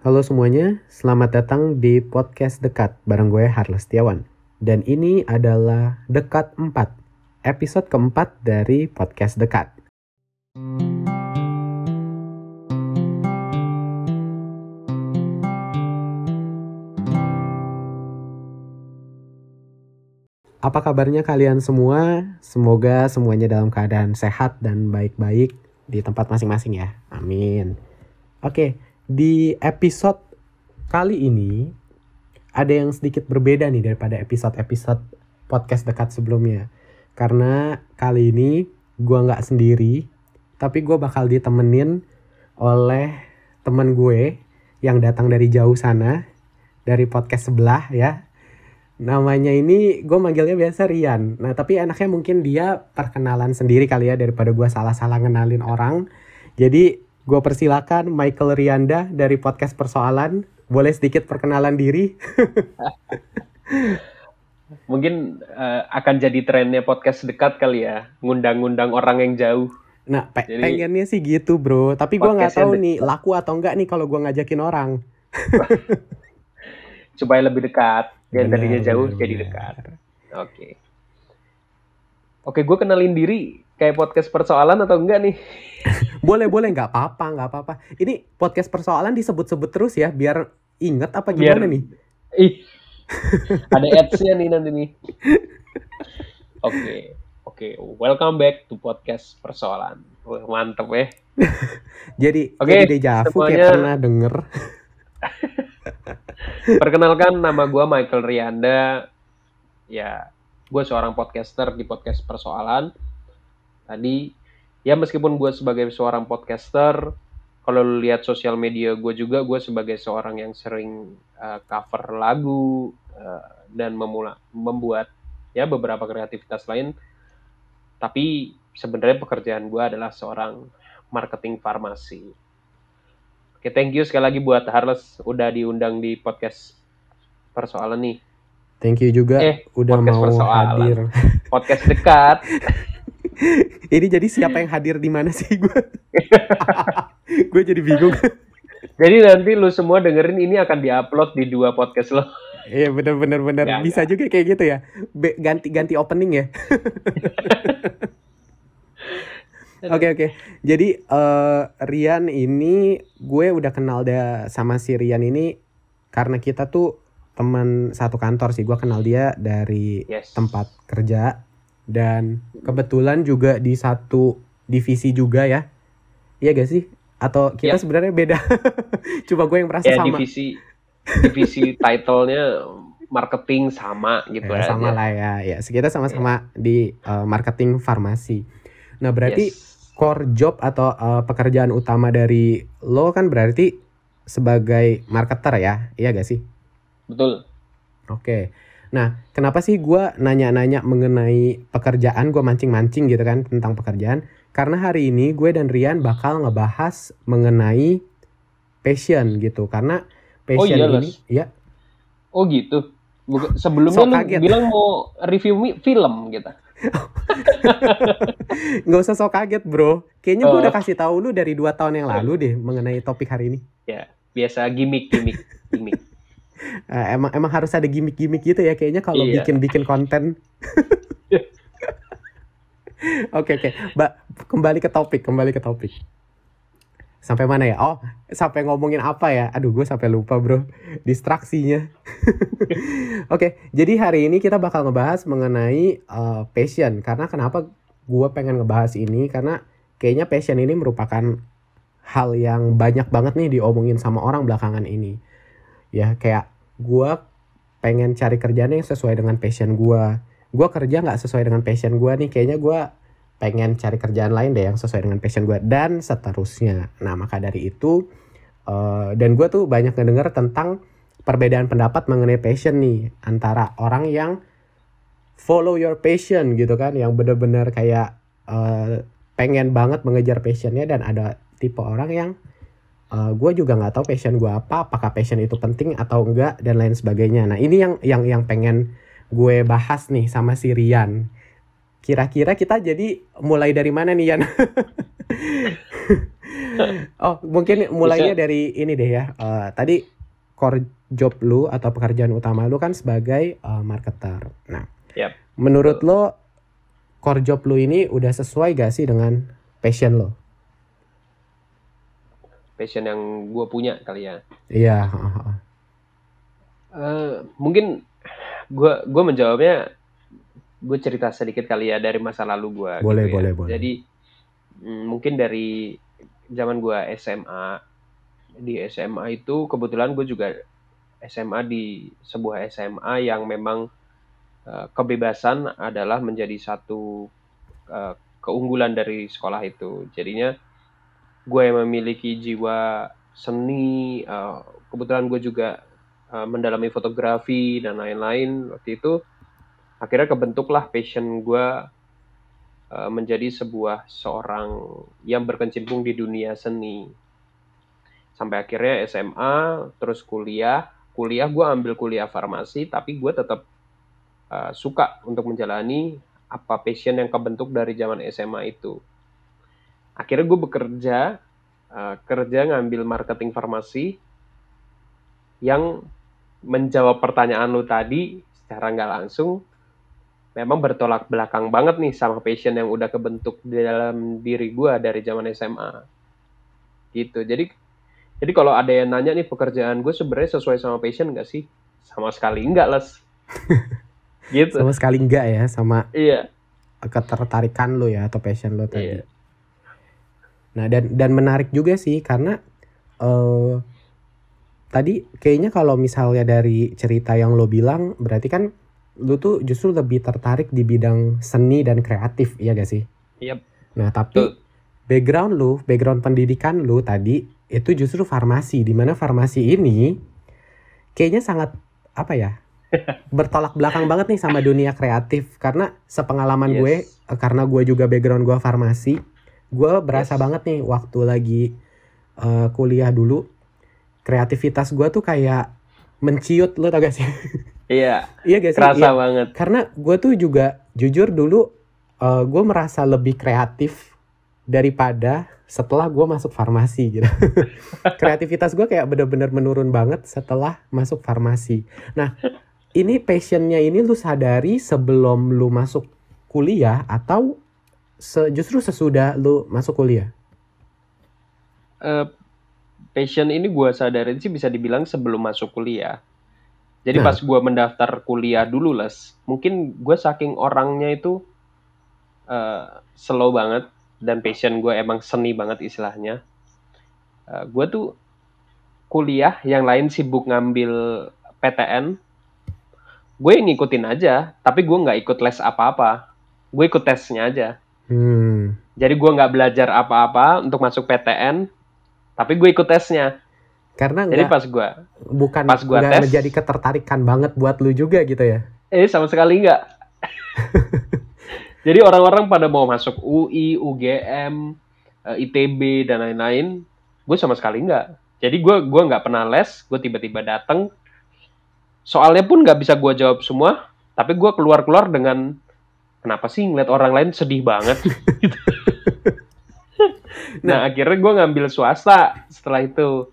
Halo semuanya, selamat datang di podcast Dekat bareng gue Harles Setiawan. Dan ini adalah Dekat 4, episode keempat dari podcast Dekat. Apa kabarnya kalian semua? Semoga semuanya dalam keadaan sehat dan baik-baik di tempat masing-masing ya. Amin. Oke, di episode kali ini ada yang sedikit berbeda nih daripada episode-episode podcast dekat sebelumnya. Karena kali ini gue nggak sendiri, tapi gue bakal ditemenin oleh temen gue yang datang dari jauh sana, dari podcast sebelah ya namanya ini gue manggilnya biasa Rian. Nah tapi enaknya mungkin dia perkenalan sendiri kali ya daripada gue salah-salah ngenalin orang. Jadi gue persilakan Michael Rianda dari podcast Persoalan. Boleh sedikit perkenalan diri? Mungkin uh, akan jadi trennya podcast dekat kali ya, ngundang-ngundang orang yang jauh. Nah pe jadi, pengennya sih gitu bro. Tapi gue nggak tahu nih laku atau enggak nih kalau gue ngajakin orang. Supaya lebih dekat yang tadinya jauh benar, jadi dekat. Oke. Okay. Oke, gue kenalin diri kayak podcast persoalan atau enggak nih? boleh, boleh, nggak apa-apa, nggak apa-apa. Ini podcast persoalan disebut-sebut terus ya, biar inget apa gimana biar, nih? Ih, ada ads-nya nih nanti nih. Oke, okay. oke, okay. welcome back to podcast persoalan. Wah, mantep ya. jadi, okay, jadi dejavu semuanya... kayak pernah denger. Perkenalkan nama gue Michael Rianda. Ya, gue seorang podcaster di podcast Persoalan. Tadi, ya meskipun gue sebagai seorang podcaster, kalau lu lihat sosial media gue juga, gue sebagai seorang yang sering uh, cover lagu uh, dan memula, membuat ya beberapa kreativitas lain. Tapi sebenarnya pekerjaan gue adalah seorang marketing farmasi. Oke, thank you sekali lagi buat Harles udah diundang di podcast persoalan nih. Thank you juga eh, udah mau persoalan. hadir. Podcast dekat. Ini jadi siapa yang hadir di mana sih gue? gue jadi bingung. jadi nanti lu semua dengerin ini akan diupload di dua podcast lo. Iya bener bener bener ya, bisa ya. juga kayak gitu ya. Be ganti ganti opening ya. Oke okay, oke. Okay. Jadi uh, Rian ini gue udah kenal dia sama si Rian ini karena kita tuh teman satu kantor sih. Gue kenal dia dari yes. tempat kerja dan kebetulan juga di satu divisi juga ya. Iya gak sih? Atau kita yeah. sebenarnya beda? Coba gue yang merasa yeah, sama. divisi divisi titlenya marketing sama gitu ya. Sama lah ya. Ya, kita sama-sama yeah. di uh, marketing farmasi. Nah, berarti yes core job atau uh, pekerjaan utama dari lo kan berarti sebagai marketer ya, iya gak sih? Betul. Oke. Nah, kenapa sih gue nanya-nanya mengenai pekerjaan, gue mancing-mancing gitu kan tentang pekerjaan? Karena hari ini gue dan Rian bakal ngebahas mengenai passion gitu. Karena passion oh, iya, ini, ya. Oh gitu. Sebelumnya so, lu bilang mau review film gitu. Nggak usah sok kaget bro. Kayaknya oh. gue udah kasih tahu lu dari dua tahun yang lalu deh mengenai topik hari ini. Ya biasa gimmick gimmick gimmick. Uh, emang emang harus ada gimmick-gimmick gitu ya kayaknya kalau iya. bikin-bikin konten. Oke oke, Mbak kembali ke topik, kembali ke topik sampai mana ya? Oh, sampai ngomongin apa ya? Aduh, gue sampai lupa bro, distraksinya. Oke, okay, jadi hari ini kita bakal ngebahas mengenai uh, passion. Karena kenapa gue pengen ngebahas ini? Karena kayaknya passion ini merupakan hal yang banyak banget nih diomongin sama orang belakangan ini. Ya, kayak gue pengen cari kerjaan yang sesuai dengan passion gue. Gue kerja nggak sesuai dengan passion gue nih, kayaknya gue pengen cari kerjaan lain deh yang sesuai dengan passion gue dan seterusnya. Nah maka dari itu uh, dan gue tuh banyak ngedenger tentang perbedaan pendapat mengenai passion nih antara orang yang follow your passion gitu kan yang bener-bener kayak uh, pengen banget mengejar passionnya dan ada tipe orang yang uh, gue juga nggak tahu passion gue apa apakah passion itu penting atau enggak dan lain sebagainya nah ini yang yang yang pengen gue bahas nih sama si Rian Kira-kira kita jadi mulai dari mana nih Yan? oh, mungkin mulainya dari ini deh ya. Eh, tadi core job lu atau pekerjaan utama lu kan sebagai eh, marketer. Nah, Yap. menurut lo core job lu ini udah sesuai gak sih dengan passion lo? Passion yang gue punya kali ya. Iya. heeh. Eh, mungkin gue gue menjawabnya gue cerita sedikit kali ya dari masa lalu gue. Boleh, gitu ya. boleh, boleh. Jadi mm, mungkin dari zaman gue SMA di SMA itu kebetulan gue juga SMA di sebuah SMA yang memang eh, kebebasan adalah menjadi satu eh, keunggulan dari sekolah itu. Jadinya gue yang memiliki jiwa seni, eh, kebetulan gue juga eh, mendalami fotografi dan lain-lain waktu itu. Akhirnya kebentuklah passion gue eh, menjadi sebuah seorang yang berkecimpung di dunia seni. Sampai akhirnya SMA terus kuliah. Kuliah gue ambil kuliah farmasi tapi gue tetap eh, suka untuk menjalani apa passion yang kebentuk dari zaman SMA itu akhirnya gue bekerja eh, kerja ngambil marketing farmasi yang menjawab pertanyaan lu tadi secara nggak langsung memang bertolak belakang banget nih sama passion yang udah kebentuk di dalam diri gue dari zaman SMA gitu. Jadi jadi kalau ada yang nanya nih pekerjaan gue sebenarnya sesuai sama passion nggak sih? Sama sekali enggak les. Gitu. Sama sekali enggak ya sama iya. ketertarikan lo ya atau passion lo tadi. Iya. Nah dan dan menarik juga sih karena eh tadi kayaknya kalau misalnya dari cerita yang lo bilang berarti kan lu tuh justru lebih tertarik di bidang seni dan kreatif ya gak sih? Yap. Nah tapi Betul. background lu, background pendidikan lu tadi itu justru farmasi di mana farmasi ini kayaknya sangat apa ya bertolak belakang banget nih sama dunia kreatif karena sepengalaman Yes. gue eh, karena gue juga background gue farmasi gue berasa Yes. banget nih waktu lagi eh, kuliah dulu kreativitas gue tuh kayak menciut lo tau gak sih? Iya iya gak sih? kerasa Iya. banget. Karena gue tuh juga jujur dulu eh, gue merasa lebih kreatif daripada setelah gue masuk farmasi gitu. Kreativitas gue kayak bener-bener menurun banget setelah masuk farmasi. Nah ini passionnya ini lu sadari sebelum lu masuk kuliah atau se- justru sesudah lu masuk kuliah Eh, passion ini gue sadarin sih bisa dibilang sebelum masuk kuliah. Jadi Nah. pas gue mendaftar kuliah dulu les, mungkin gue saking orangnya itu eh, slow banget dan passion gue emang seni banget istilahnya. gue tuh kuliah yang lain sibuk ngambil PTN, gue ngikutin aja, tapi gue nggak ikut les apa-apa. Gue ikut tesnya aja. Hmm Jadi gue nggak belajar apa-apa untuk masuk PTN, tapi gue ikut tesnya. karena Jadi nggak pas gue bukan pas gua tes- menjadi ketertarikan banget buat lu juga gitu ya Eh sama sekali nggak. Jadi orang-orang pada mau masuk UI, UGM, eh, ITB dan lain-lain, gue sama sekali nggak. Jadi gue gua nggak pernah les, gue tiba-tiba datang. Soalnya pun nggak bisa gue jawab semua, tapi gue keluar-keluar dengan kenapa sih ngeliat orang lain sedih banget. nah akhirnya gue ngambil swasta setelah itu.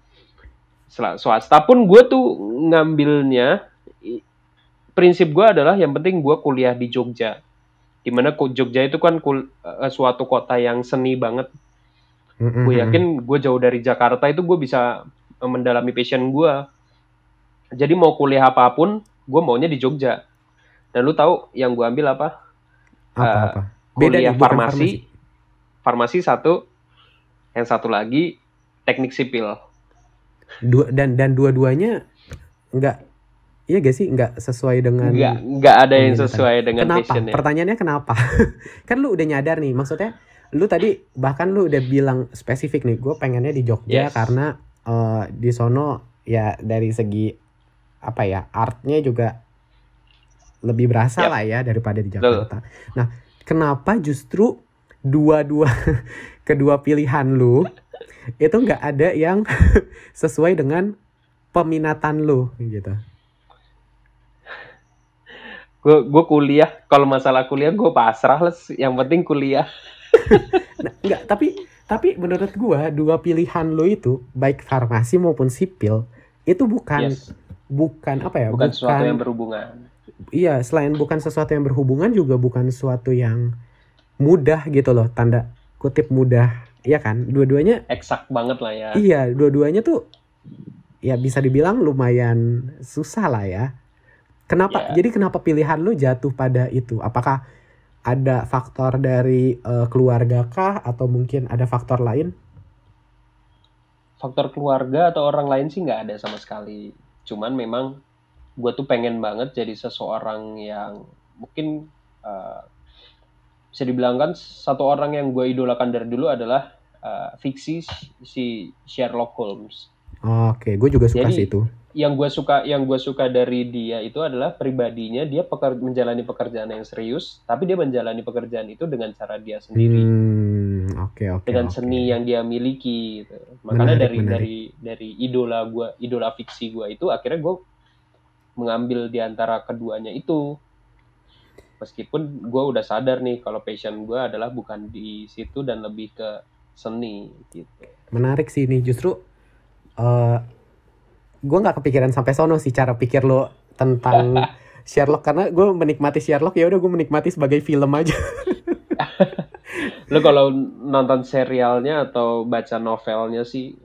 Setelah swasta pun gue tuh ngambilnya prinsip gue adalah yang penting gue kuliah di Jogja. Di mana Jogja itu kan kul- eh, suatu kota yang seni banget. Gue yakin gue jauh dari Jakarta itu gue bisa mendalami passion gue. Jadi mau kuliah apa pun, gue maunya di Jogja. Dan lu tahu yang gue ambil apa? Apa-apa Kuliah nih, bukan farmasi, farmasi. Satu, yang satu lagi teknik sipil. Dua, dan dan dua-duanya nggak iya gak sih? Nggak sesuai dengan Nggak nggak ada yang sesuai dengan kenapa? passionnya. pertanyaannya kenapa? Kan lu udah nyadar nih maksudnya lu tadi bahkan lu udah bilang spesifik nih gue pengennya di Jogja Yes. karena eh, di sono ya dari segi apa ya artnya juga lebih berasa Yap. lah ya daripada di Jakarta nah kenapa justru dua-dua kedua pilihan lu itu nggak ada yang sesuai dengan peminatan lu gitu gue gue kuliah kalau masalah kuliah gue pasrah les yang penting kuliah Nah, enggak, tapi Tapi menurut gua dua pilihan lo itu baik farmasi maupun sipil itu bukan Yes. bukan apa ya? Bukan sesuatu yang berhubungan. Iya selain bukan sesuatu yang berhubungan juga bukan sesuatu yang mudah gitu loh tanda kutip mudah ya kan dua-duanya Eksak banget lah ya. iya dua-duanya tuh ya bisa dibilang lumayan susah lah ya kenapa Ya. jadi kenapa pilihan lu jatuh pada itu apakah ada faktor dari eh, keluarga kah atau mungkin ada faktor lain Faktor keluarga atau orang lain sih nggak ada sama sekali. Cuman memang gue tuh pengen banget jadi seseorang yang mungkin eh, bisa dibilang kan satu orang yang gue idolakan dari dulu adalah eh, fiksi si Sherlock Holmes. oke gue juga suka Jadi- sih itu Yang gue suka yang gue suka dari dia itu adalah pribadinya dia peker- menjalani pekerjaan yang serius, tapi dia menjalani pekerjaan itu dengan cara dia sendiri. hmm oke oke dengan oke. seni yang dia miliki gitu. Makanya Menarik, dari menarik. dari dari idola gua, idola fiksi gua itu akhirnya gue mengambil di antara keduanya itu. Meskipun gua udah sadar nih kalau passion gua adalah bukan di situ dan lebih ke seni gitu. menarik sih ini justru eh gue nggak kepikiran sampai sono sih cara pikir lo tentang Sherlock karena gue menikmati Sherlock ya udah gue menikmati sebagai film aja Lo kalau nonton serialnya atau baca novelnya sih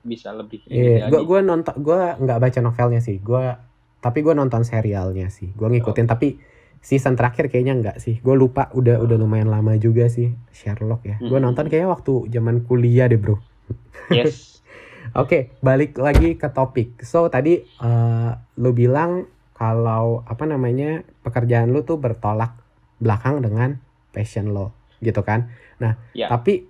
bisa lebih Iya, lagi. gue gue nonton gue nggak baca novelnya sih gue tapi gue nonton serialnya sih gue ngikutin tapi season terakhir kayaknya nggak sih gue lupa udah udah lumayan lama juga sih Sherlock ya gue Hmm. nonton kayaknya waktu zaman kuliah deh bro Yes. Oke, balik lagi ke topik. So tadi eh, lu bilang kalau apa namanya pekerjaan lu tuh bertolak belakang dengan passion lo, gitu kan? Nah, Ya. tapi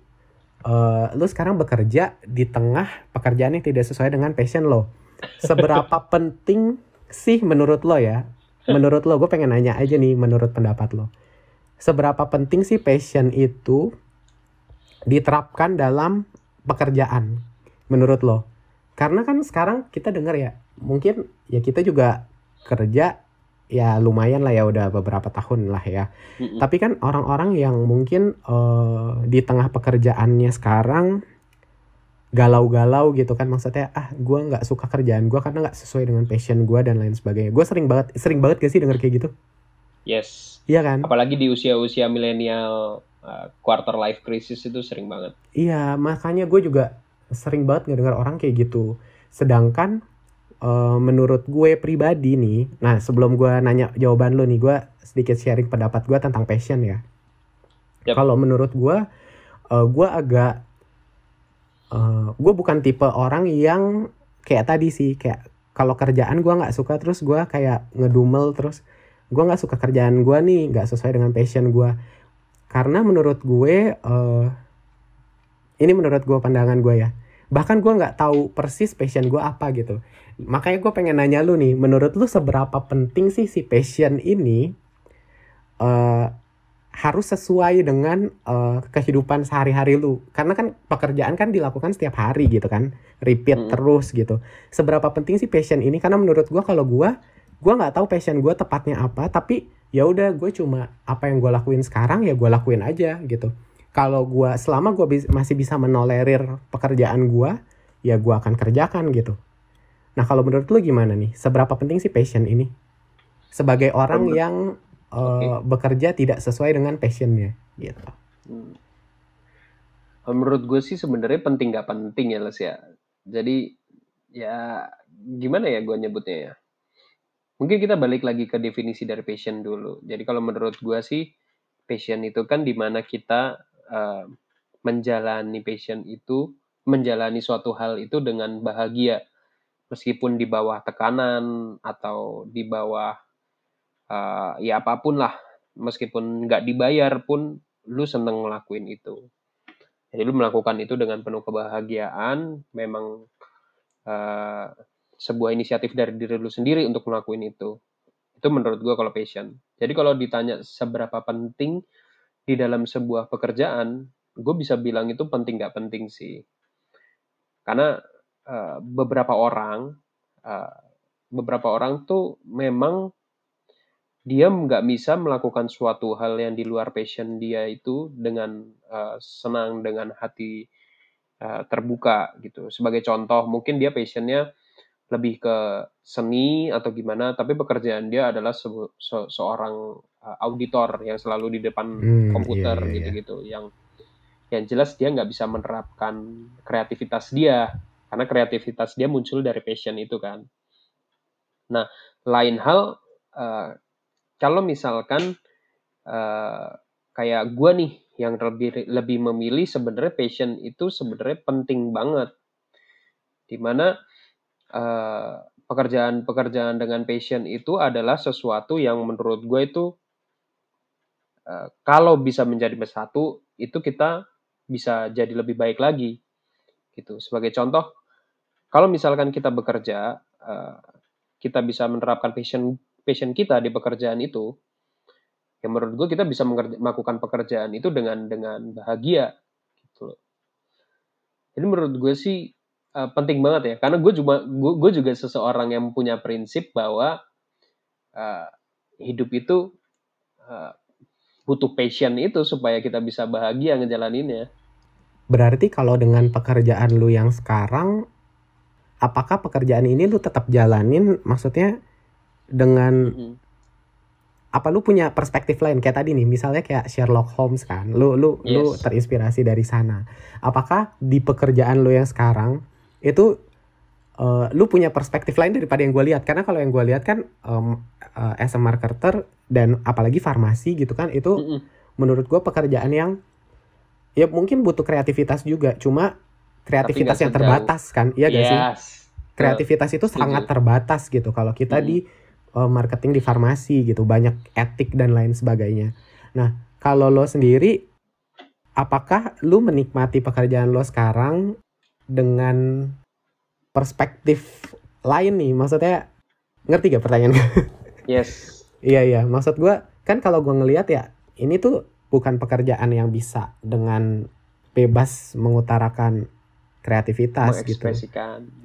eh, lu sekarang bekerja di tengah pekerjaan yang tidak sesuai dengan passion lo. Seberapa penting sih menurut lo ya? Menurut lo, gue pengen nanya aja nih menurut pendapat lo. Seberapa penting sih passion itu diterapkan dalam pekerjaan menurut lo? Karena kan sekarang kita dengar ya, mungkin ya kita juga kerja ya lumayan lah ya udah beberapa tahun lah ya. Tapi kan orang-orang yang mungkin eh, di tengah pekerjaannya sekarang galau-galau gitu kan maksudnya ah gua nggak suka kerjaan gua karena nggak sesuai dengan passion gua dan lain sebagainya. Gue sering banget sering banget gak sih denger kayak gitu? Yes. Iya kan? Apalagi di usia-usia milenial uh, quarter life crisis itu sering banget. Iya, makanya gue juga sering banget ngedengar orang kayak gitu. Sedangkan eh, menurut gue pribadi nih, nah sebelum gue nanya jawaban lo nih, gue sedikit sharing pendapat gue tentang passion ya. Yap. Kalau menurut gue, eh, gue agak, eh, gue bukan tipe orang yang kayak tadi sih, kayak kalau kerjaan gue nggak suka terus gue kayak ngedumel terus. Gue nggak suka kerjaan gue nih, nggak sesuai dengan passion gue. Karena menurut gue eh, ini menurut gue pandangan gue ya. Bahkan gue nggak tahu persis passion gue apa gitu. Makanya gue pengen nanya lu nih menurut lu seberapa penting sih si passion ini eh harus sesuai dengan eh, kehidupan sehari-hari lu. Karena kan pekerjaan kan dilakukan setiap hari gitu kan. Repeat Hmm. terus gitu. Seberapa penting sih passion ini? Karena menurut gue kalau gue gue nggak tahu passion gue tepatnya apa tapi ya udah gue cuma apa yang gue lakuin sekarang ya gue lakuin aja gitu. Kalau gua selama gua bis- masih bisa menolerir pekerjaan gua ya gua akan kerjakan gitu. Nah kalau menurut lu gimana nih? Seberapa penting sih passion ini? Sebagai orang yang eh, bekerja tidak sesuai dengan passionnya gitu Hmm. Menurut gue sih sebenarnya penting nggak penting ya Les ya. Jadi ya gimana ya gue nyebutnya ya. Mungkin kita balik lagi ke definisi dari passion dulu. Jadi kalau menurut gue sih passion itu kan di mana kita eh, menjalani passion itu, menjalani suatu hal itu dengan bahagia. Meskipun di bawah tekanan atau di bawah eh, ya apa pun lah. Meskipun nggak dibayar pun lu seneng ngelakuin itu. Jadi lu melakukan itu dengan penuh kebahagiaan, memang eh, sebuah inisiatif dari diri lu sendiri untuk ngelakuin itu. Itu menurut gua kalau passion. Jadi kalau ditanya seberapa penting di dalam sebuah pekerjaan, gue bisa bilang itu penting nggak penting sih. Karena eh, beberapa orang, eh, beberapa orang tuh memang dia nggak bisa melakukan suatu hal yang di luar passion dia itu dengan uh, senang dengan hati uh, terbuka gitu. Sebagai contoh, mungkin dia passionnya lebih ke seni atau gimana, tapi pekerjaan dia adalah se se seorang uh, auditor yang selalu di depan hmm, komputer iya, iya, iya. gitu-gitu, iya. yang yang jelas dia nggak bisa menerapkan kreativitas dia karena kreativitas dia muncul dari passion itu kan. Nah, lain hal uh, kalau misalkan uh, kayak gue nih yang lebih lebih memilih sebenarnya passion itu sebenarnya penting banget. Di mana uh, pekerjaan-pekerjaan dengan passion itu adalah sesuatu yang menurut gue itu uh, kalau bisa menjadi bersatu itu kita bisa jadi lebih baik lagi. Gitu. Sebagai contoh kalau misalkan kita bekerja uh, kita bisa menerapkan passion passion kita di pekerjaan itu, ya menurut gue kita bisa melakukan pekerjaan itu dengan dengan bahagia gitu loh. Jadi menurut gue sih uh, penting banget ya, karena gue cuma gue, gue juga seseorang yang punya prinsip bahwa uh, hidup itu uh, butuh passion itu supaya kita bisa bahagia ngejalaninnya. Berarti kalau dengan pekerjaan lu yang sekarang, apakah pekerjaan ini lu tetap jalanin? Maksudnya dengan mm-hmm. apa lu punya perspektif lain kayak tadi nih misalnya kayak Sherlock Holmes kan lu lu yes. lu terinspirasi dari sana apakah di pekerjaan lu yang sekarang itu uh, lu punya perspektif lain daripada yang gue lihat karena kalau yang gue lihat kan um, uh, as a marketer dan apalagi farmasi gitu kan itu mm-hmm. menurut gue pekerjaan yang ya mungkin butuh kreativitas juga cuma kreativitas yang terbatas kan iya yes. gak sih kreativitas itu sangat terbatas gitu kalau kita mm. di uh, marketing di farmasi gitu, banyak etik dan lain sebagainya. Nah, kalau lo sendiri, apakah lo menikmati pekerjaan lo sekarang dengan perspektif lain nih? Maksudnya, ngerti gak pertanyaan? Yes. iya iya, maksud gue kan kalau gue ngelihat ya, ini tuh bukan pekerjaan yang bisa dengan bebas mengutarakan kreativitas gitu.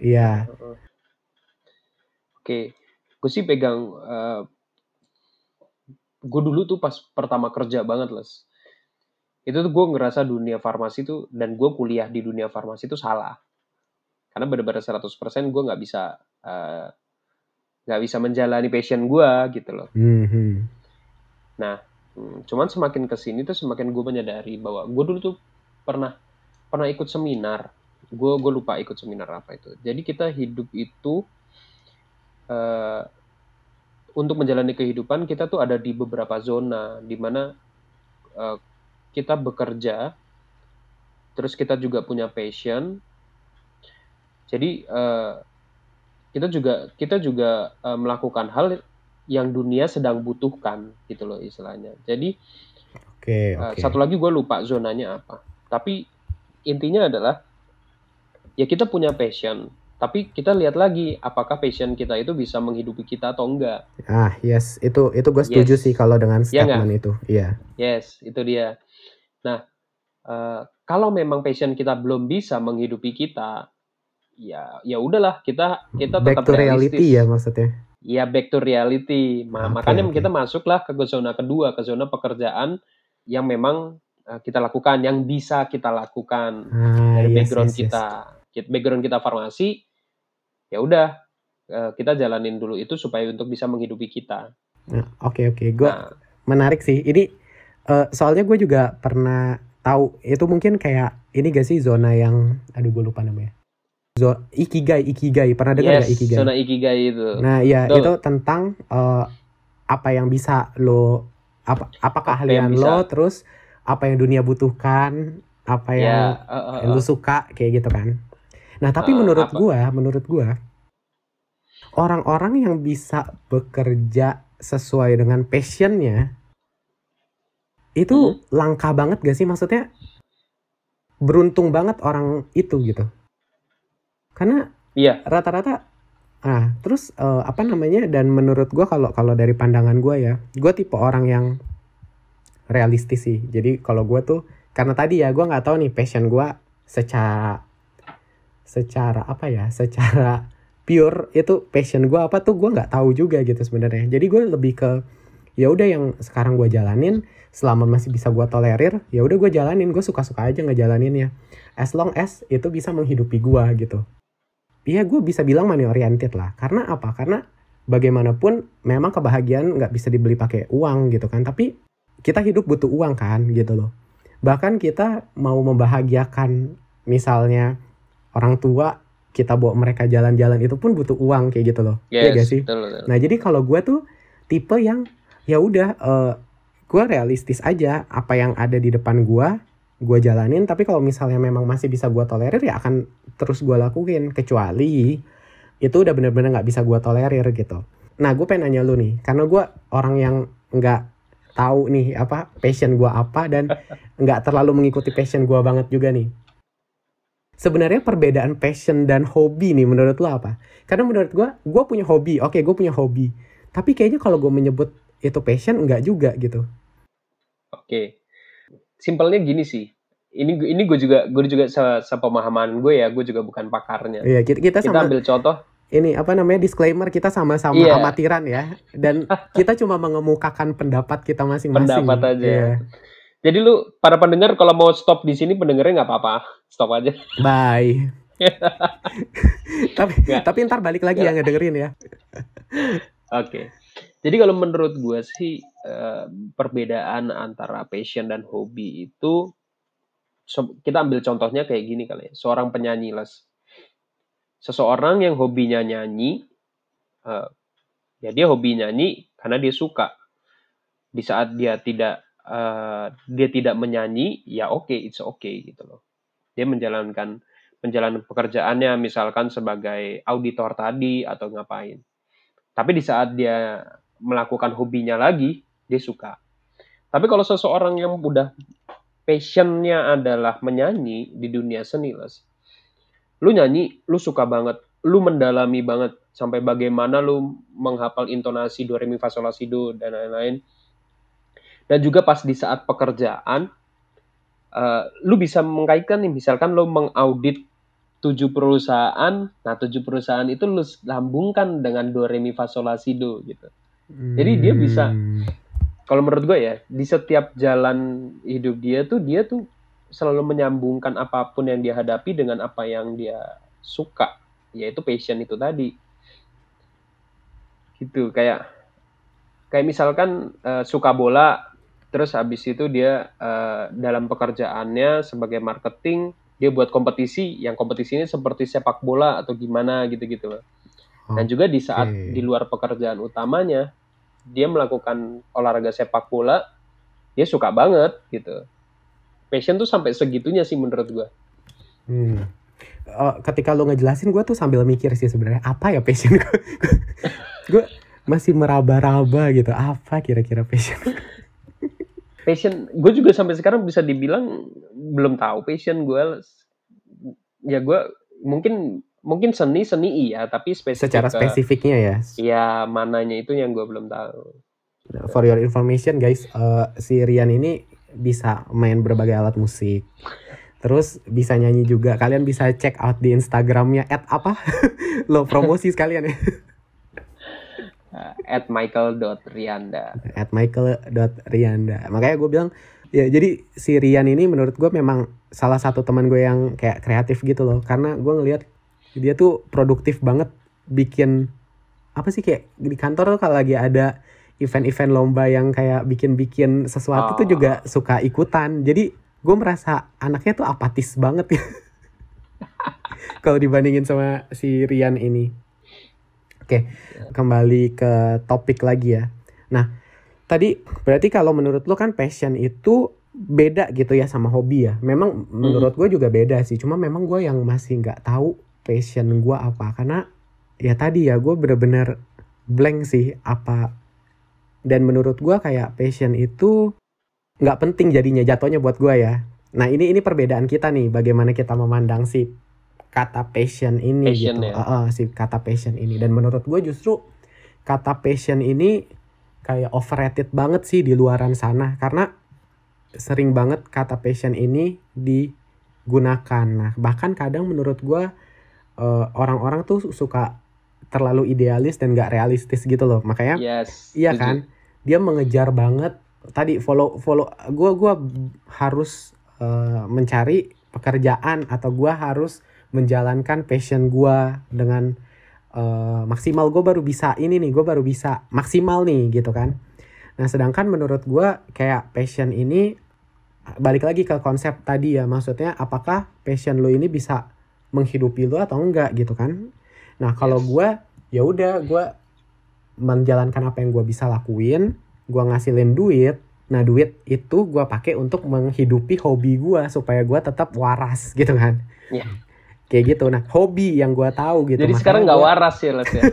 Iya. Oke. Okay gue sih pegang uh, gue dulu tuh pas pertama kerja banget les. Itu tuh gue ngerasa dunia farmasi tuh dan gue kuliah di dunia farmasi itu salah. Karena benar-benar 100% gue nggak bisa eh, nggak uh, bisa menjalani passion gue gitu loh. Nah hmm, cuman semakin ke sini tuh semakin gue menyadari bahwa gue dulu tuh pernah pernah ikut seminar. Gue gue lupa ikut seminar apa itu. Jadi kita hidup itu uh, untuk menjalani kehidupan kita tuh ada di beberapa zona di mana uh, kita bekerja, terus kita juga punya passion. Jadi uh, kita juga kita juga uh, melakukan hal yang dunia sedang butuhkan gitu loh istilahnya. Jadi okay, okay. Uh, satu lagi gue lupa zonanya apa. Tapi intinya adalah ya kita punya passion tapi kita lihat lagi apakah passion kita itu bisa menghidupi kita atau enggak. Ah, yes, itu itu gue setuju yes. sih kalau dengan iya statement ya itu. Iya. Yes, itu dia. Nah, uh, kalau memang passion kita belum bisa menghidupi kita, ya ya udahlah kita kita tetap back to realistis. reality ya maksudnya. Ya back to reality. Ma okay, makanya okay. kita masuklah ke zona kedua, ke zona pekerjaan yang memang uh, kita lakukan, yang bisa kita lakukan ah, dari yes, background yes, kita. Yes background kita farmasi, ya udah eh, kita jalanin dulu itu supaya untuk bisa menghidupi kita. Nah, oke okay, oke, okay. gue nah, menarik sih. Ini uh, soalnya gue juga pernah tahu itu mungkin kayak ini gak sih zona yang, aduh gue lupa namanya. Zona ikigai, ikigai pernah dengar yes, gak ikigai? Zona ikigai itu. Nah iya itu tentang uh, apa yang bisa lo apa apa keahlian lo terus apa yang dunia butuhkan apa ya, yang, yeah, uh, uh, uh. lo suka kayak gitu kan Nah, tapi uh, menurut apa? gua, menurut gua orang-orang yang bisa bekerja sesuai dengan passionnya itu hmm. langka banget gak sih? Maksudnya beruntung banget orang itu gitu. Karena iya. rata-rata ah terus uh, apa namanya? Dan menurut gua kalau kalau dari pandangan gua ya gua tipe orang yang realistis sih. Jadi kalau gua tuh karena tadi ya gua nggak tahu nih passion gua secara secara apa ya secara pure itu passion gue apa tuh gue nggak tahu juga gitu sebenarnya. Jadi gue lebih ke ya udah yang sekarang gue jalanin selama masih bisa gue tolerir ya udah gue jalanin. Gue suka-suka aja ngejalaninnya. As long as itu bisa menghidupi gue gitu. Iya gue bisa bilang money oriented lah. Karena apa? Karena bagaimanapun memang kebahagiaan nggak bisa dibeli pakai uang gitu kan. Tapi kita hidup butuh uang kan gitu loh. Bahkan kita mau membahagiakan misalnya orang tua kita bawa mereka jalan-jalan itu pun butuh uang kayak gitu loh. Iya Yes, gak sih? betul, betul. Nah, jadi kalau gue tuh tipe yang ya udah eh gue realistis aja apa yang ada di depan gue gue jalanin tapi kalau misalnya memang masih bisa gue tolerir ya akan terus gue lakuin kecuali itu udah bener-bener nggak bisa gue tolerir gitu nah gue pengen nanya lu nih karena gue orang yang nggak tahu nih apa passion gue apa dan nggak terlalu mengikuti passion gue banget juga nih sebenarnya perbedaan passion dan hobi nih menurut lo apa karena menurut gue gue punya hobi oke gue punya hobi tapi kayaknya kalau gue menyebut itu passion enggak juga gitu Oke. Simpelnya gini sih. Ini ini gue juga gue juga se- sepemahaman gue ya, gue juga bukan pakarnya. Iya kita, kita Kita sama ambil contoh ini apa namanya disclaimer kita sama-sama Iya. amatiran ya dan kita cuma mengemukakan pendapat kita masing-masing. Pendapat aja. Iya. Jadi lu para pendengar kalau mau stop di sini pendengarnya nggak apa-apa, stop aja. Bye. tapi Nggak. tapi ntar balik lagi ya ngedengerin ya. Oke. Jadi kalau menurut gue sih eh, perbedaan antara passion dan hobi itu so- kita ambil contohnya kayak gini kali ya. Seorang penyanyi les. Seseorang yang hobinya nyanyi eh, ya dia hobi nyanyi karena dia suka. Di saat dia tidak eh, dia tidak menyanyi, ya oke, it's okay gitu loh. Dia menjalankan menjalankan pekerjaannya misalkan sebagai auditor tadi atau ngapain. Tapi di saat dia melakukan hobinya lagi, dia suka. Tapi kalau seseorang yang udah passionnya adalah menyanyi di dunia seni, Les, lu nyanyi, lu suka banget, lu mendalami banget sampai bagaimana lu menghafal intonasi do re mi fa sol la si do dan lain-lain. Dan juga pas di saat pekerjaan, eh, lu bisa mengkaitkan nih, misalkan lu mengaudit tujuh perusahaan, nah tujuh perusahaan itu lu lambungkan dengan do re mi fa sol la si do gitu. Jadi dia bisa- Hmm. Kalau menurut gue ya, di setiap jalan hidup dia tuh dia tuh selalu menyambungkan apa pun yang dia hadapi dengan apa yang dia suka, yaitu passion itu tadi. Gitu kayak kayak misalkan eh, suka bola, terus habis itu dia eh, dalam pekerjaannya sebagai marketing dia buat kompetisi, yang kompetisinya seperti sepak bola atau gimana gitu-gitu loh. Dan juga di saat di luar pekerjaan utamanya, dia melakukan olahraga sepak bola, dia suka banget gitu. Passion tuh sampai segitunya sih menurut gua. Hmm. Eh, ketika lu ngejelasin gue tuh sambil mikir sih sebenarnya apa ya passion gue. gue masih meraba-raba gitu. Apa kira-kira passion? Passion, gue juga sampai sekarang bisa dibilang belum tahu passion gue. Ya gua mungkin mungkin seni seni iya, tapi spesifik Secara ke- spesifiknya ya. ya mananya itu yang gue belum tahu. For your information guys, eh, si Rian ini bisa main berbagai alat musik. Terus bisa nyanyi juga. Kalian bisa check out di Instagramnya at apa? Lo promosi sekalian ya. Uh, at michael.rianda. at michael.rianda. Makanya gue bilang ya jadi si Rian ini menurut gue memang salah satu teman gue yang kayak kreatif gitu loh. Karena gue ngelihat dia tuh produktif banget bikin apa sih kayak di kantor tuh kalau lagi ada event-event lomba yang kayak bikin-bikin sesuatu tuh Oh. juga suka ikutan. Jadi gue merasa anaknya tuh apatis banget ya. kalau dibandingin sama si Rian ini. Oke, kembali ke topik lagi ya. Nah, tadi berarti kalau menurut lo kan passion itu beda gitu ya sama hobi ya. Memang menurut gue juga beda sih. Cuma memang gue yang masih nggak tahu passion gue apa karena ya tadi ya gue bener-bener blank sih apa. Dan menurut gue kayak passion itu nggak penting jadinya jatuhnya buat gue ya. Nah ini ini perbedaan kita nih. Bagaimana kita memandang si kata passion ini Passion gitu. ya. Heeh, si kata passion ini. Dan menurut gue justru kata passion ini kayak overrated banget sih di luaran sana karena sering banget kata passion ini digunakan. Nah, bahkan kadang menurut gua eh, orang-orang tuh suka terlalu idealis dan gak realistis gitu loh. Makanya Yes. iya kan? dia mengejar banget tadi follow follow gue gua harus uh, mencari pekerjaan atau gue harus menjalankan passion gue dengan uh, maksimal gue baru bisa ini nih gue baru bisa maksimal nih gitu kan nah sedangkan menurut gue kayak passion ini balik lagi ke konsep tadi ya maksudnya apakah passion lo ini bisa menghidupi lo atau enggak gitu kan nah kalau yes. gue ya udah gue menjalankan apa yang gue bisa lakuin gue ngasilin duit Nah duit itu gue pakai untuk menghidupi hobi gue supaya gue tetap waras gitu kan. Iya. Kayak gitu. Nah hobi yang gue tahu gitu. Jadi sekarang nggak gua... waras ya Les ya.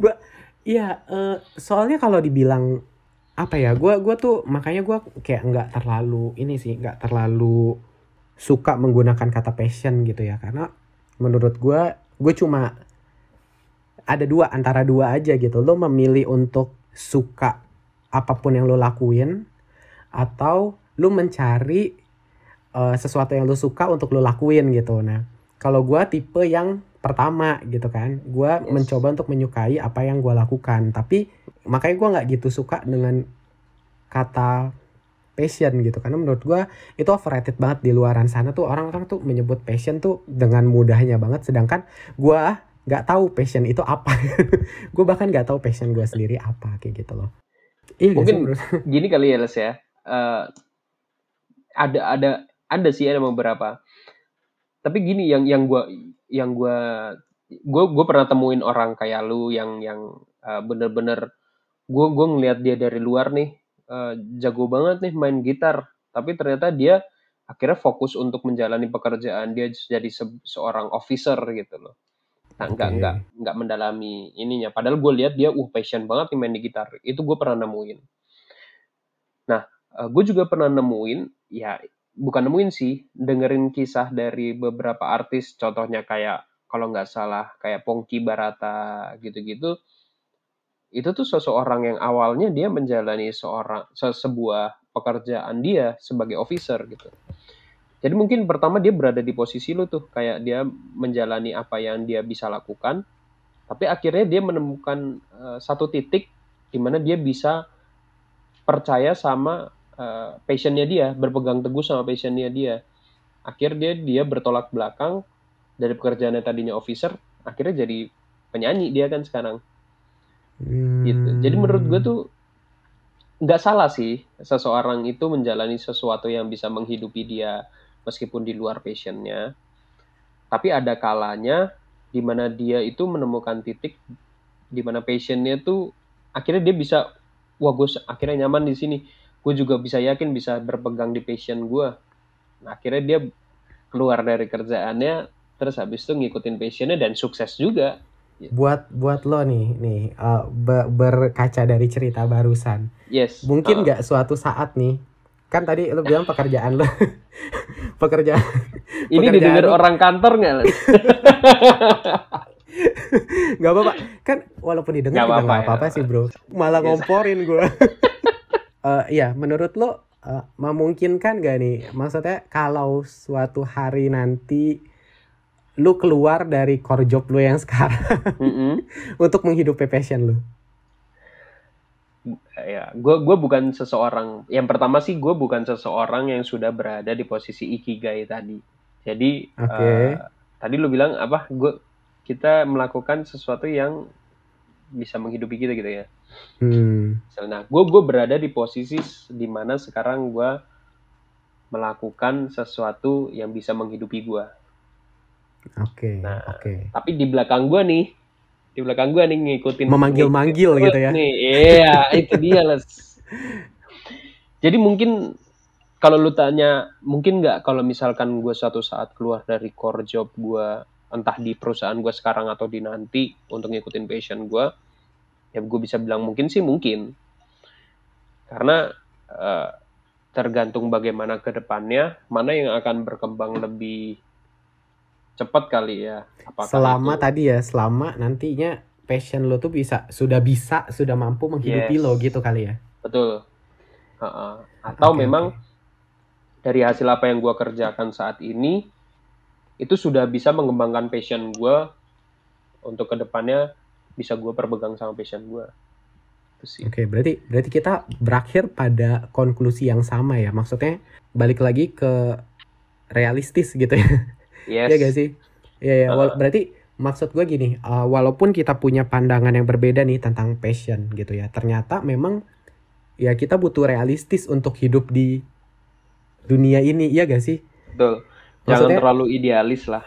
gue, iya. Uh, soalnya kalau dibilang apa ya, gue gue tuh makanya gue kayak nggak terlalu ini sih, nggak terlalu suka menggunakan kata passion gitu ya, karena menurut gue, gue cuma ada dua antara dua aja gitu. Lo memilih untuk suka apa pun yang lo lakuin atau lo mencari uh, sesuatu yang lo suka untuk lo lakuin gitu. Nah, kalau gue tipe yang pertama gitu kan, gue yes. mencoba untuk menyukai apa yang gue lakukan. Tapi makanya gue nggak gitu suka dengan kata passion gitu karena menurut gue itu overrated banget di luaran sana tuh orang-orang tuh menyebut passion tuh dengan mudahnya banget sedangkan gue nggak tahu passion itu apa gue bahkan nggak tahu passion gue sendiri apa kayak gitu loh iya mungkin sih, gini kali ya les ya uh, ada ada ada sih ada beberapa tapi gini yang yang gue yang gue gue gue pernah temuin orang kayak lu yang yang uh, bener-bener gue gue ngeliat dia dari luar nih uh, jago banget nih main gitar tapi ternyata dia akhirnya fokus untuk menjalani pekerjaan dia jadi se seorang officer gitu loh Nah, okay. nggak nggak nggak mendalami ininya. Padahal gue lihat dia uh passion banget nih main di gitar. Itu gue pernah nemuin. Nah, uh, eh, gue juga pernah nemuin, ya bukan nemuin sih, dengerin kisah dari beberapa artis, contohnya kayak kalau nggak salah kayak Pongki Barata gitu-gitu. Itu tuh seseorang yang awalnya dia menjalani seorang se sebuah pekerjaan dia sebagai officer gitu. Jadi mungkin pertama dia berada di posisi lu tuh kayak dia menjalani apa yang dia bisa lakukan, tapi akhirnya dia menemukan uh, satu titik di mana dia bisa percaya sama uh, passionnya dia, berpegang teguh sama passionnya dia. Akhirnya dia dia bertolak belakang dari pekerjaannya tadinya officer, akhirnya jadi penyanyi dia kan sekarang. Hmm. Gitu. Jadi menurut gue tuh nggak salah sih seseorang itu menjalani sesuatu yang bisa menghidupi dia meskipun di luar passionnya tapi ada kalanya di mana dia itu menemukan titik di mana passionnya tuh akhirnya dia bisa wah gue akhirnya nyaman di sini gue juga bisa yakin bisa berpegang di passion gue nah, akhirnya dia keluar dari kerjaannya terus habis itu ngikutin passionnya dan sukses juga. Buat buat lo nih nih uh, berkaca dari cerita barusan. Yes. Mungkin nggak uh. suatu saat nih. Kan tadi lo bilang pekerjaan lo. Pekerjaan ini pekerjaan didengar lo... orang kantor nggak nggak apa-apa. Kan walaupun didengar nggak apa-apa ya. sih bro. Malah yes. ngomporin gue uh, iya menurut lo uh, memungkinkan gak nih maksudnya kalau suatu hari nanti lu keluar dari core job lu yang sekarang mm -hmm. untuk menghidupi passion lu ya gue gue bukan seseorang yang pertama sih gue bukan seseorang yang sudah berada di posisi ikigai tadi jadi okay. uh, eh, tadi lu bilang apa gue kita melakukan sesuatu yang bisa menghidupi kita gitu ya hmm. nah gue gue berada di posisi di mana sekarang gue melakukan sesuatu yang bisa menghidupi gue oke okay, nah oke okay. tapi di belakang gue nih di belakang gue nih ngikutin memanggil-manggil gitu ya nih iya itu dia lah jadi mungkin kalau lu tanya mungkin nggak kalau misalkan gue suatu saat keluar dari core job gue entah di perusahaan gue sekarang atau di nanti untuk ngikutin passion gue ya gue bisa bilang mungkin sih mungkin karena uh, tergantung bagaimana ke depannya mana yang akan berkembang lebih cepat kali ya. Apakah selama itu... tadi ya, selama nantinya passion lo tuh bisa sudah bisa sudah mampu menghidupi yes. lo gitu kali ya. Betul. Uh -uh. Atau okay, memang okay. dari hasil apa yang gue kerjakan saat ini itu sudah bisa mengembangkan passion gue untuk ke depannya bisa gue perpegang sama passion gue. Oke, berarti berarti kita berakhir pada konklusi yang sama ya. Maksudnya balik lagi ke realistis gitu ya. Yes. Iya gak sih? Iya ya. Uh. berarti maksud gue gini, uh, walaupun kita punya pandangan yang berbeda nih tentang passion gitu ya, ternyata memang ya kita butuh realistis untuk hidup di dunia ini, iya gak sih? Betul. Jangan Maksudnya- terlalu idealis lah.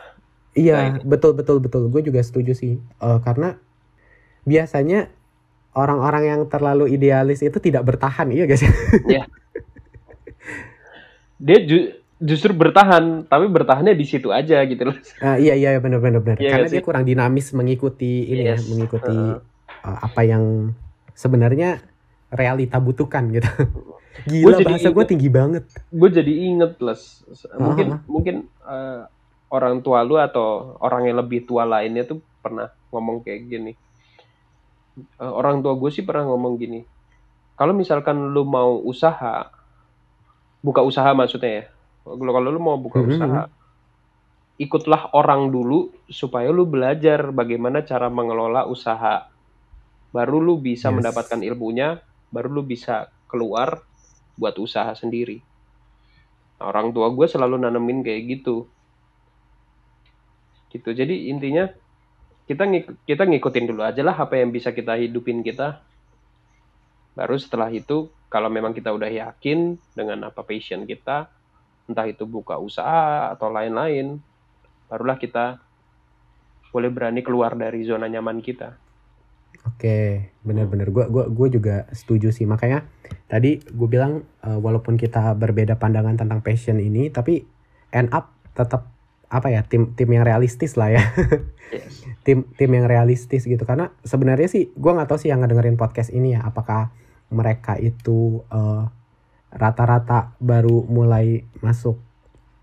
Iya, betul betul betul. Gue juga setuju sih. Eh, karena biasanya orang-orang yang terlalu idealis itu tidak bertahan, iya gak sih? Dia ju- justru bertahan, tapi bertahannya di situ aja gitu loh. Ah, iya iya benar benar benar. Iya Karena dia sih? kurang dinamis mengikuti ini ya, Yes. mengikuti Heeh. uh, apa yang sebenarnya realita butuhkan gitu. Gua Gila jadi bahasa gue tinggi banget. Gue jadi inget les. Mungkin Ah. mungkin eh, orang tua lu atau orang yang lebih tua lainnya tuh pernah ngomong kayak gini. Eh, orang tua gue sih pernah ngomong gini. Kalau misalkan lu mau usaha, buka usaha maksudnya ya. Kalau lu mau buka Mhm. usaha, ikutlah orang dulu supaya lu belajar bagaimana cara mengelola usaha. Baru lu bisa Yes. mendapatkan ilmunya, baru lu bisa keluar buat usaha sendiri. Nah, orang tua gue selalu nanemin kayak gitu. Gitu. Jadi intinya kita ngik- kita ngikutin dulu aja lah apa yang bisa kita hidupin kita. Baru setelah itu kalau memang kita udah yakin dengan apa passion kita, entah itu buka usaha atau lain-lain, barulah kita boleh berani keluar dari zona nyaman kita. Oke, benar-benar gue gua gua juga setuju sih. Makanya tadi gue bilang uh, walaupun kita berbeda pandangan tentang passion ini, tapi end up tetap apa ya tim tim yang realistis lah ya. Yes. tim tim yang realistis gitu. Karena sebenarnya sih gue nggak tahu sih yang ngedengerin podcast ini ya. Apakah mereka itu eh, rata-rata baru mulai masuk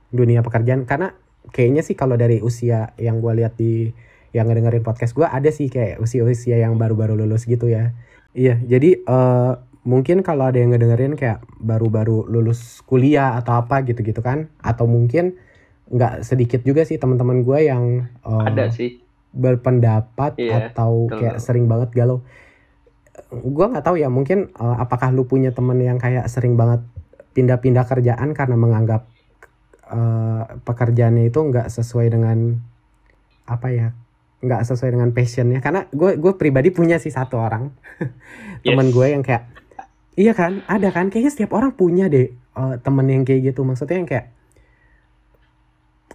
dunia pekerjaan? Karena kayaknya sih kalau dari usia yang gue lihat di yang ngedengerin podcast gue ada sih kayak usia-usia yang baru-baru lulus gitu ya. Iya jadi eh, mungkin kalau ada yang ngedengerin kayak baru-baru lulus kuliah atau apa gitu-gitu kan? Atau mungkin nggak sedikit juga sih teman-teman gue yang eh, Ada sih. berpendapat Iya, atau betul. kayak sering banget galau. Gua nggak tahu ya mungkin eh, apakah lu punya temen yang kayak sering banget pindah-pindah kerjaan karena menganggap eh, pekerjaannya itu nggak sesuai dengan apa ya nggak sesuai dengan passionnya karena gue gue pribadi punya sih satu orang temen Yes. gue yang kayak iya kan ada kan kayaknya setiap orang punya deh eh, temen yang kayak gitu maksudnya yang kayak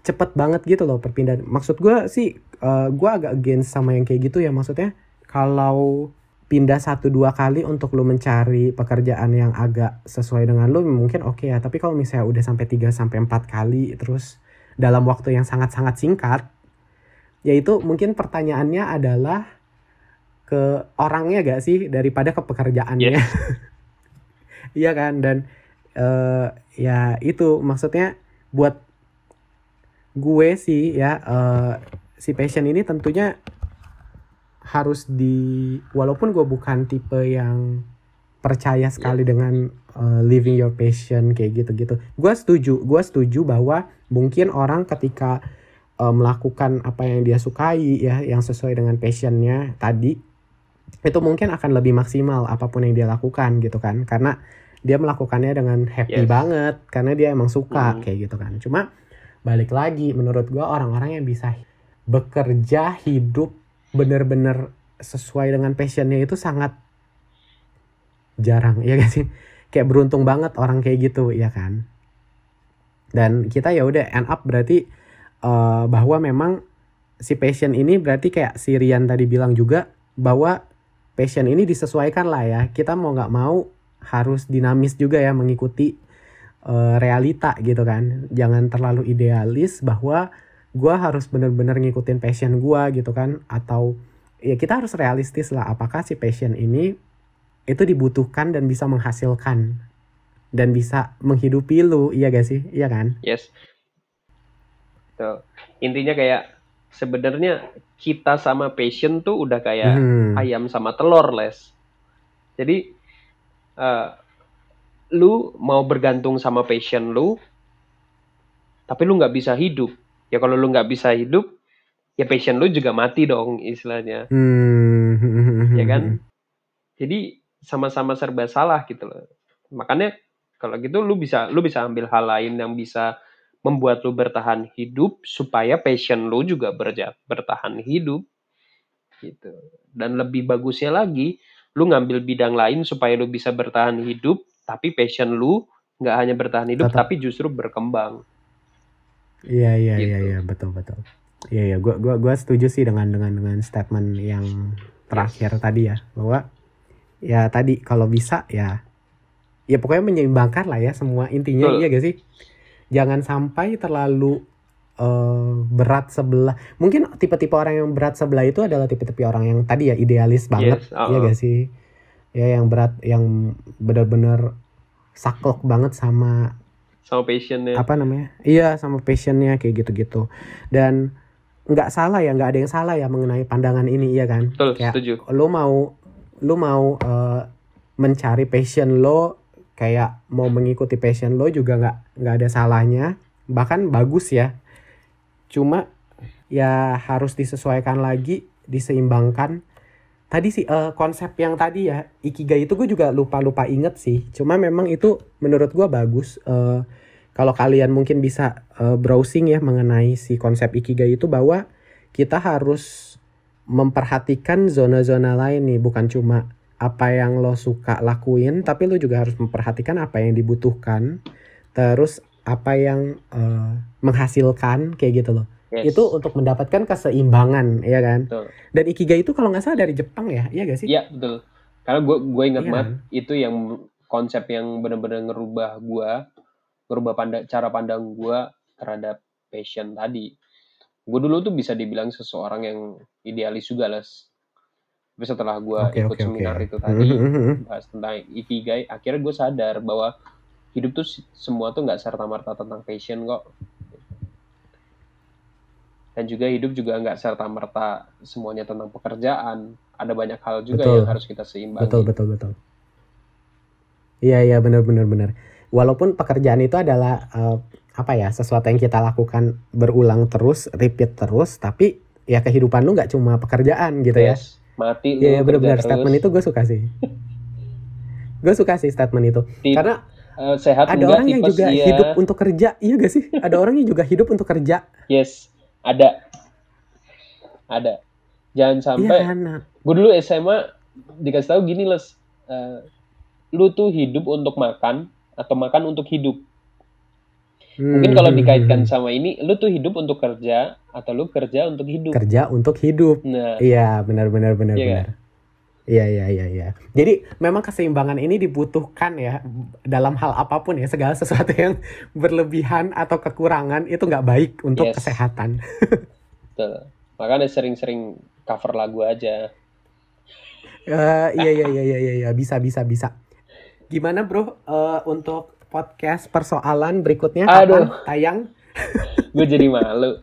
cepet banget gitu loh perpindahan. Maksud gue sih eh, gue agak against sama yang kayak gitu ya maksudnya kalau pindah satu dua kali untuk lu mencari pekerjaan yang agak sesuai dengan lu mungkin oke ya. Tapi kalau misalnya udah sampai 3 sampai empat kali terus dalam waktu yang sangat-sangat singkat yaitu mungkin pertanyaannya adalah ke orangnya gak sih daripada ke pekerjaannya? Yes. iya kan? Dan eh, ya itu maksudnya buat gue sih ya eh, si passion ini tentunya harus di walaupun gue bukan tipe yang percaya sekali dengan eh, living your passion kayak gitu-gitu gue setuju gue setuju bahwa mungkin orang ketika eh, melakukan apa yang dia sukai ya yang sesuai dengan passionnya tadi itu mungkin akan lebih maksimal apa pun yang dia lakukan gitu kan karena dia melakukannya dengan happy Yes. banget karena dia emang suka Hmm. kayak gitu kan cuma balik lagi menurut gua orang-orang yang bisa bekerja hidup bener-bener sesuai dengan passionnya itu sangat jarang ya gak sih? Kayak beruntung banget orang kayak gitu ya kan? Dan kita ya udah end up berarti eh, bahwa memang si passion ini berarti kayak si Rian tadi bilang juga bahwa passion ini disesuaikan lah ya. Kita mau nggak mau harus dinamis juga ya mengikuti eh, realita gitu kan jangan terlalu idealis bahwa gua harus bener-bener ngikutin passion gua gitu kan atau ya kita harus realistis lah apakah si passion ini itu dibutuhkan dan bisa menghasilkan dan bisa menghidupi lu iya gak sih iya kan Yes. Tuh. Intinya kayak sebenarnya kita sama passion tuh udah kayak Hmm. ayam sama telur, Les. Jadi eh, lu mau bergantung sama passion lu, tapi lu nggak bisa hidup. Ya kalau lu nggak bisa hidup, ya passion lu juga mati dong istilahnya. Hmm. Ya kan? Jadi sama-sama serba salah gitu loh. Makanya kalau gitu lu bisa lu bisa ambil hal lain yang bisa membuat lu bertahan hidup supaya passion lu juga berja, bertahan hidup gitu. Dan lebih bagusnya lagi, lu ngambil bidang lain supaya lu bisa bertahan hidup, tapi passion lu nggak hanya bertahan hidup, Tetap. tapi justru berkembang. Iya iya Gitu. iya iya betul betul. Iya iya gua gua gua setuju sih dengan dengan dengan statement yang terakhir tadi ya bahwa ya tadi kalau bisa ya ya pokoknya menyeimbangkan lah ya semua intinya Betul. iya gak sih? Jangan sampai terlalu eh, berat sebelah. Mungkin tipe-tipe orang yang berat sebelah itu adalah tipe-tipe orang yang tadi ya idealis banget, Yes, uh-uh. iya gak sih? Ya yang berat yang benar-benar saklek banget sama Sama passionnya. apa namanya? Iya sama passionnya kayak gitu-gitu. Dan nggak salah ya nggak ada yang salah ya mengenai pandangan ini iya kan? Betul, kayak setuju. lo mau lo mau eh, mencari passion lo kayak mau mengikuti passion lo juga nggak nggak ada salahnya. Bahkan bagus ya. Cuma ya harus disesuaikan lagi diseimbangkan tadi sih eh, konsep yang tadi ya ikigai itu gue juga lupa lupa inget sih. Cuma memang itu menurut gue bagus Eh, kalau kalian mungkin bisa eh, browsing ya mengenai si konsep ikigai itu bahwa kita harus memperhatikan zona-zona lain nih bukan cuma apa yang lo suka lakuin tapi lo juga harus memperhatikan apa yang dibutuhkan terus apa yang eh, menghasilkan kayak gitu loh Yes. itu untuk mendapatkan keseimbangan ya kan Betul. dan ikigai itu kalau nggak salah dari Jepang ya iya gak sih Iya, betul. Karena gue gue ingat Iya banget itu yang konsep yang benar-benar ngerubah gue, ngerubah pandang cara pandang gue terhadap passion tadi. Gue dulu tuh bisa dibilang seseorang yang idealis juga, Les. Tapi setelah gue Oke, ikut oke, seminar oke. itu tadi, Mhm. bahas tentang ikigai, akhirnya gue sadar bahwa hidup tuh semua tuh nggak serta-merta tentang passion kok. Dan juga hidup juga nggak serta-merta semuanya tentang pekerjaan. Ada banyak hal juga Betul. yang harus kita seimbangi. betul betul betul iya iya benar benar benar walaupun pekerjaan itu adalah eh, apa ya sesuatu yang kita lakukan berulang terus repeat terus tapi ya kehidupan lu nggak cuma pekerjaan gitu ya Yes. Mati lu Iya iya kerja benar-benar terus. statement itu gue suka sih gue suka sih statement itu Tip- karena eh, sehat ada enggak orang yang juga iya. hidup untuk kerja iya gak sih ada orang yang juga hidup untuk kerja Yes, ada. Ada. Jangan iya sampai kan Nah, gue dulu SMA dikasih tahu gini, Les. Eh, lu tuh hidup untuk makan atau makan untuk hidup. Mungkin kalau hmm, dikaitkan sama ini, lu tuh hidup untuk kerja atau lu kerja untuk hidup. kerja untuk hidup Nah, Iya, benar benar benar Iya benar. Iya iya iya iya. Jadi memang keseimbangan ini dibutuhkan ya dalam hal apa pun ya segala sesuatu yang berlebihan atau kekurangan itu nggak baik untuk Yes. kesehatan. betul. Makanya sering-sering cover lagu aja. Eh, iya iya iya iya iya bisa bisa bisa. Gimana bro Eh, untuk podcast persoalan berikutnya kapan Aduh. tayang? Gue jadi malu.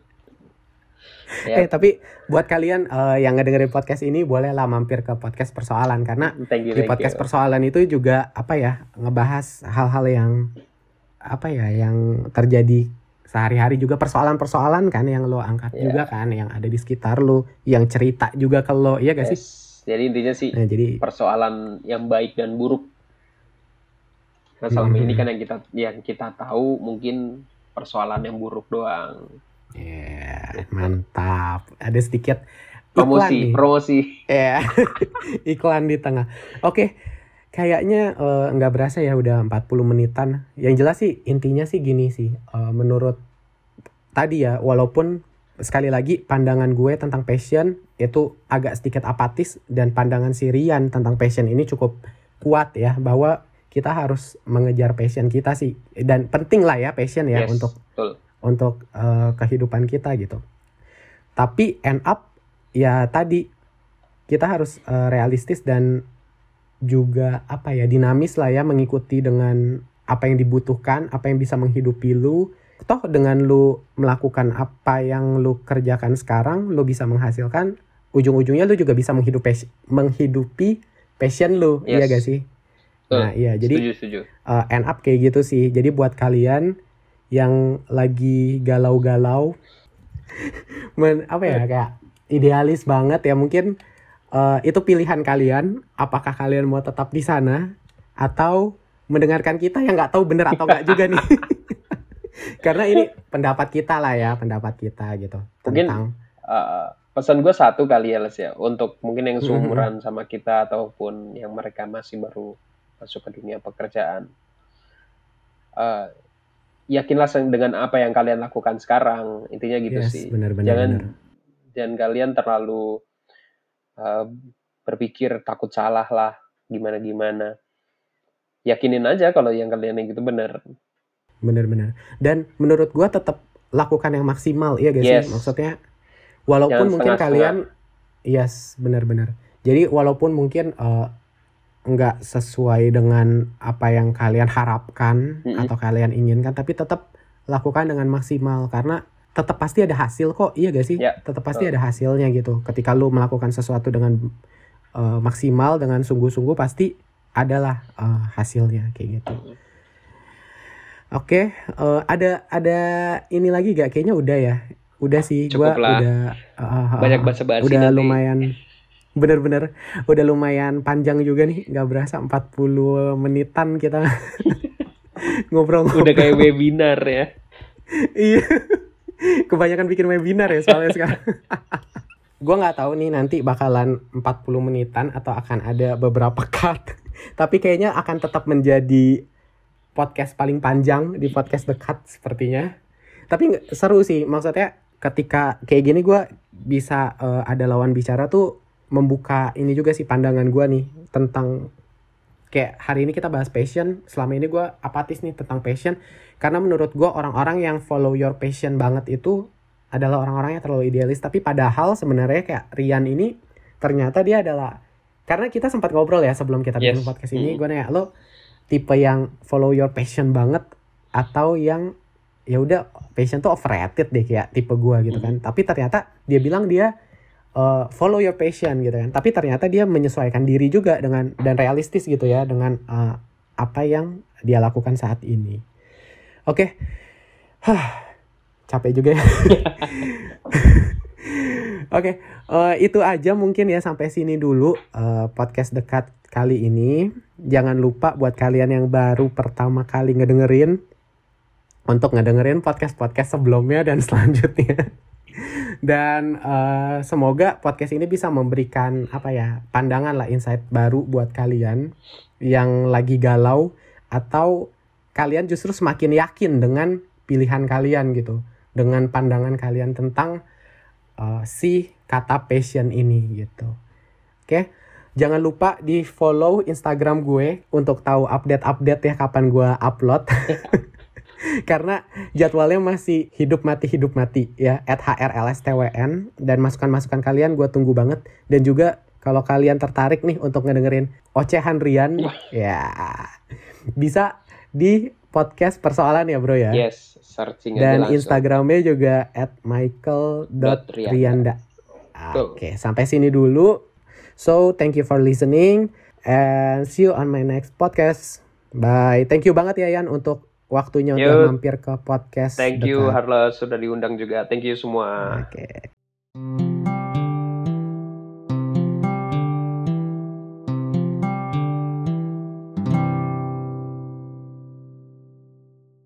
Ya, Eh tapi buat kalian eh, yang ngedengerin podcast ini bolehlah mampir ke podcast persoalan karena thank you, di podcast you. persoalan itu juga apa ya ngebahas hal-hal yang apa ya yang terjadi sehari-hari juga persoalan-persoalan kan yang lo angkat Iya. juga kan yang ada di sekitar lo yang cerita juga ke lo iya gak sih Yes. Jadi intinya sih nah jadi persoalan yang baik dan buruk. Nah selama Mhm. ini kan yang kita yang kita tahu mungkin persoalan yang buruk doang. Ya mantap. Ada sedikit iklan Promosi, nih. promosi. ya iklan di tengah. Oke kayaknya eh, nggak berasa ya udah 40 menitan. Yang jelas sih intinya sih gini sih eh, menurut tadi ya walaupun sekali lagi pandangan gue tentang passion itu agak sedikit apatis dan pandangan si Rian tentang passion ini cukup kuat ya bahwa kita harus mengejar passion kita sih. Dan penting lah ya passion ya Yes, untuk betul. Untuk eh, kehidupan kita gitu. Tapi end up ya tadi kita harus eh, realistis dan juga apa ya dinamis lah ya mengikuti dengan apa yang dibutuhkan, apa yang bisa menghidupi lu. Toh dengan lu melakukan apa yang lu kerjakan sekarang, lu bisa menghasilkan ujung-ujungnya lu juga bisa menghidupi menghidupi passion lu, Yes. iya gak sih? Betul. Nah, iya jadi setuju, setuju. uh, end up kayak gitu sih. Jadi buat kalian yang lagi galau-galau, men apa ya kayak idealis banget ya mungkin eh, itu pilihan kalian. Apakah kalian mau tetap di sana atau mendengarkan kita yang nggak tahu bener atau nggak juga nih. Karena ini pendapat kita lah ya, pendapat kita gitu Mungkin- tentang Eh, pesan gue satu kali ya Les ya untuk mungkin yang Mhm. seumuran sama kita ataupun yang mereka masih baru masuk ke dunia pekerjaan Eh, yakinlah dengan apa yang kalian lakukan sekarang intinya gitu yes, sih benar-benar. jangan benar. jangan kalian terlalu eh, berpikir takut salah lah gimana gimana yakinin aja kalau yang kalian yang gitu benar Bener-bener. Dan menurut gua tetap lakukan yang maksimal, gak sih? Yes. Maksudnya walaupun Jangan mungkin kalian yes, benar-benar. Jadi walaupun mungkin eh, nggak sesuai dengan apa yang kalian harapkan Mm-mm. atau kalian inginkan, tapi tetap lakukan dengan maksimal karena tetap pasti ada hasil kok, iya gak sih? Ya, tetap pasti betul. ada hasilnya gitu. Ketika lu melakukan sesuatu dengan eh, maksimal, dengan sungguh-sungguh pasti adalah eh, hasilnya kayak gitu. Oke, eh, ada ada ini lagi gak? Kayaknya udah ya. Udah sih, lah. udah eh, eh, banyak eh, basa-basi udah nanti. lumayan bener-bener udah lumayan panjang juga nih nggak berasa 40 menitan kita. Ngobrol-ngobrol. Udah kayak webinar ya. Iya. Kebanyakan bikin webinar ya soalnya sekarang. Gua nggak tahu nih nanti bakalan 40 menitan atau akan ada beberapa cut. Tapi kayaknya akan tetap menjadi podcast paling panjang di podcast dekat sepertinya. Tapi seru sih. Maksudnya ketika kayak gini gua bisa eh, ada lawan bicara tuh membuka ini juga sih pandangan gua nih tentang kayak hari ini kita bahas passion selama ini gua apatis nih tentang passion karena menurut gua orang-orang yang follow your passion banget itu adalah orang-orang yang terlalu idealis tapi padahal sebenarnya kayak Rian ini ternyata dia adalah karena kita sempat ngobrol ya sebelum kita bikin Yes. podcast ini Hmm. gue nanya lo tipe yang follow your passion banget atau yang ya udah passion tuh overrated deh kayak tipe gua gitu kan tapi ternyata dia bilang dia uh, follow your passion gitu kan tapi ternyata dia menyesuaikan diri juga dengan dan realistis gitu ya dengan uh, apa yang dia lakukan saat ini oke Hah, capek juga ya Oke, eh, itu aja mungkin ya sampai sini dulu eh, podcast dekat kali ini. Jangan lupa buat kalian yang baru pertama kali ngedengerin untuk ngedengerin podcast-podcast sebelumnya dan selanjutnya. Dan eh, semoga podcast ini bisa memberikan apa ya pandangan lah insight baru buat kalian yang lagi galau atau kalian justru semakin yakin dengan pilihan kalian gitu, dengan pandangan kalian tentang uh, si kata passion ini gitu. Oke, jangan lupa di follow Instagram gue untuk tahu update-update ya kapan gue upload. Karena jadwalnya masih hidup mati hidup mati ya at hrlstwn dan masukan-masukan kalian gue tunggu banget dan juga kalau kalian tertarik nih untuk ngedengerin ocehan Rian ya bisa di podcast persoalan ya bro ya yes searching dan Instagramnya juga at michael.rianda. Oke, sampai sini dulu. So, thank you for listening and see you on my next podcast. Bye. Thank you banget ya Yan untuk waktunya Yo. udah mampir ke podcast. Thank you Harla sudah diundang juga. Thank you semua. Oke. Okay.